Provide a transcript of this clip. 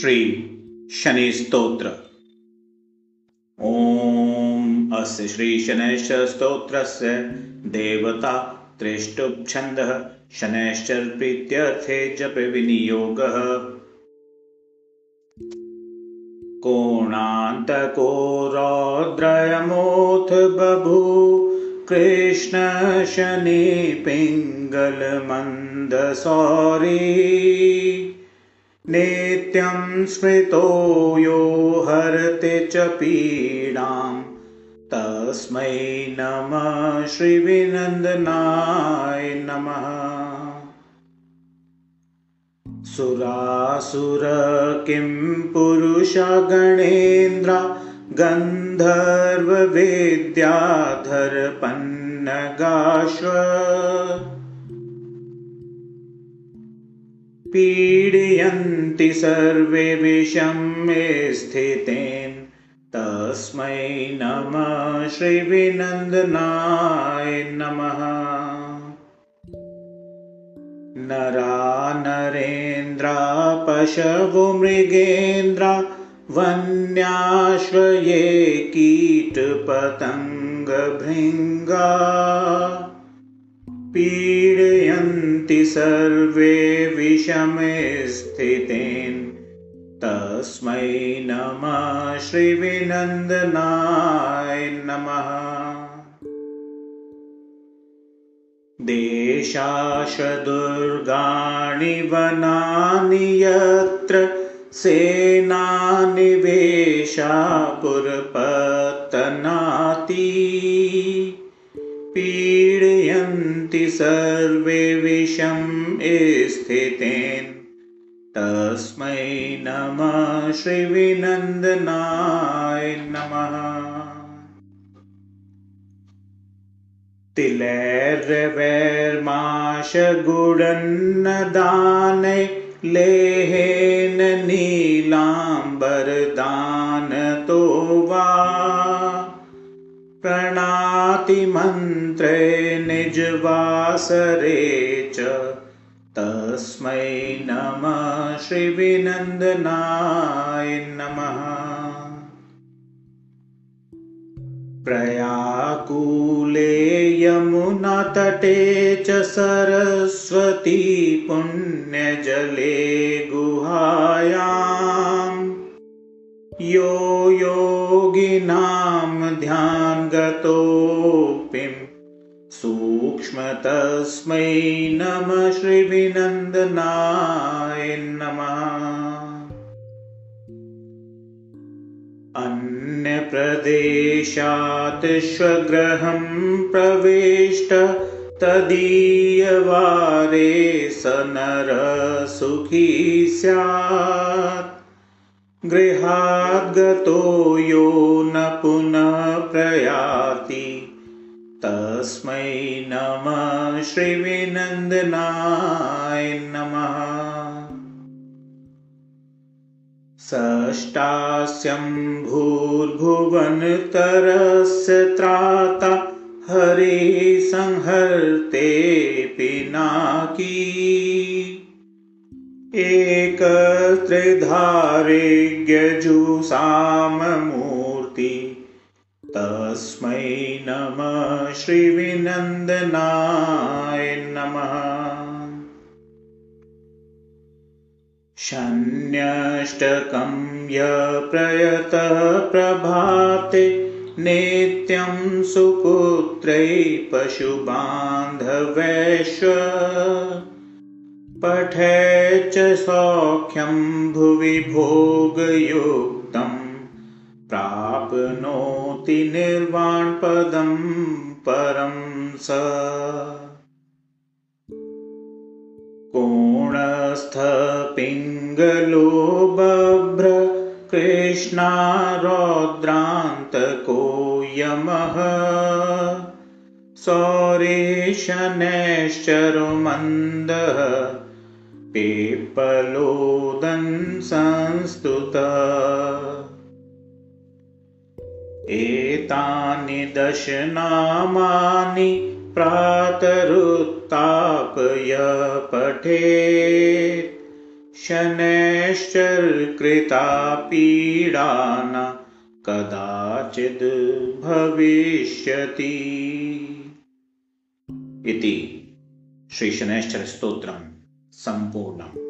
श्रीशनिस्तोत्र ॐ अस्य श्रीशनैश्चरस्तोत्रस्य देवता त्रेष्टुप्छन्दः शनैश्चरप्रीत्यर्थे जपविनियोगः कोणान्तको रौद्रयमोऽथ बभू कृष्णशनि पिङ्गलमन्दसौरी नित्यं स्मृतो यो हरते च पीडां। तस्मै नमः श्रीविनन्दनाय नमः। सुरासुर किं पुरुषगणेन्द्र गन्धर्वविद्याधरपन्नगाश्व पीडयन्ति सर्वे विषं मे स्थितेन्। तस्मै नमः श्रीविनन्दनाय नमः। नरा नरेन्द्रा पशवो मृगेन्द्रा वन्याश्वये कीटपतङ्गभृङ्गा पीडयन्ति सर्वे विषमे स्थितेन्। तस्मै नमः श्रीविनन्दनाय नमः। देशाशदुर्गाणि वनानि यत्र सेनानिवेशापुरपतनाति सर्वे विषं स्थितेन्। तस्मै नमः श्रीविनन्दनाय नमः। तिलैर्वैर्माशगुडन्नदानै लेहेन नीलाम्बरदानतो वा। प्रणातिमन्त्रे निजवासरे च तस्मै नमः श्रीविनन्दनाय नमः। प्रयाकुले यमुनातटे च सरस्वती पुण्यजले गुहायाम्। यो योगिनां ध्यानगतोऽपिं सूक्ष्मतस्मै नमः श्रीविनन्दनाय नमः। अन्यप्रदेशात् स्वगृहं प्रविष्ट तदीयवारे स नरसुखी स्यात्। गृहाद्गतो यो न पुनः प्रयाति तस्मै नमः श्रीविनन्दनाय नमः। षष्टास्यं भूर्भुवनतरस्य त्राता हरे संहर्ते पिनाकी एकत्रिधारेज्ञजुषाममूर्ति तस्मै नमः श्रीविनन्दनाय नमः। शन्यष्टकं यप्रयतः प्रभाते नित्यं सुपुत्रै पशुबान्धवैश्व पठे च सौख्यं भुवि भोगयुक्तं प्राप्नोति निर्वाणपदं परं स। कोणस्थपिङ्गलो बभ्र कृष्णारौद्रान्तको यमः सौरेशनैश्चरुमन्दः। संस्तुत एतानि दशनामानि प्रातरुत्तापय पठेत् शनैश्चर्कृता पीडा न कदाचिद् भविष्यति। इति श्रीशनैश्चरस्तोत्रं सम्पूर्णम्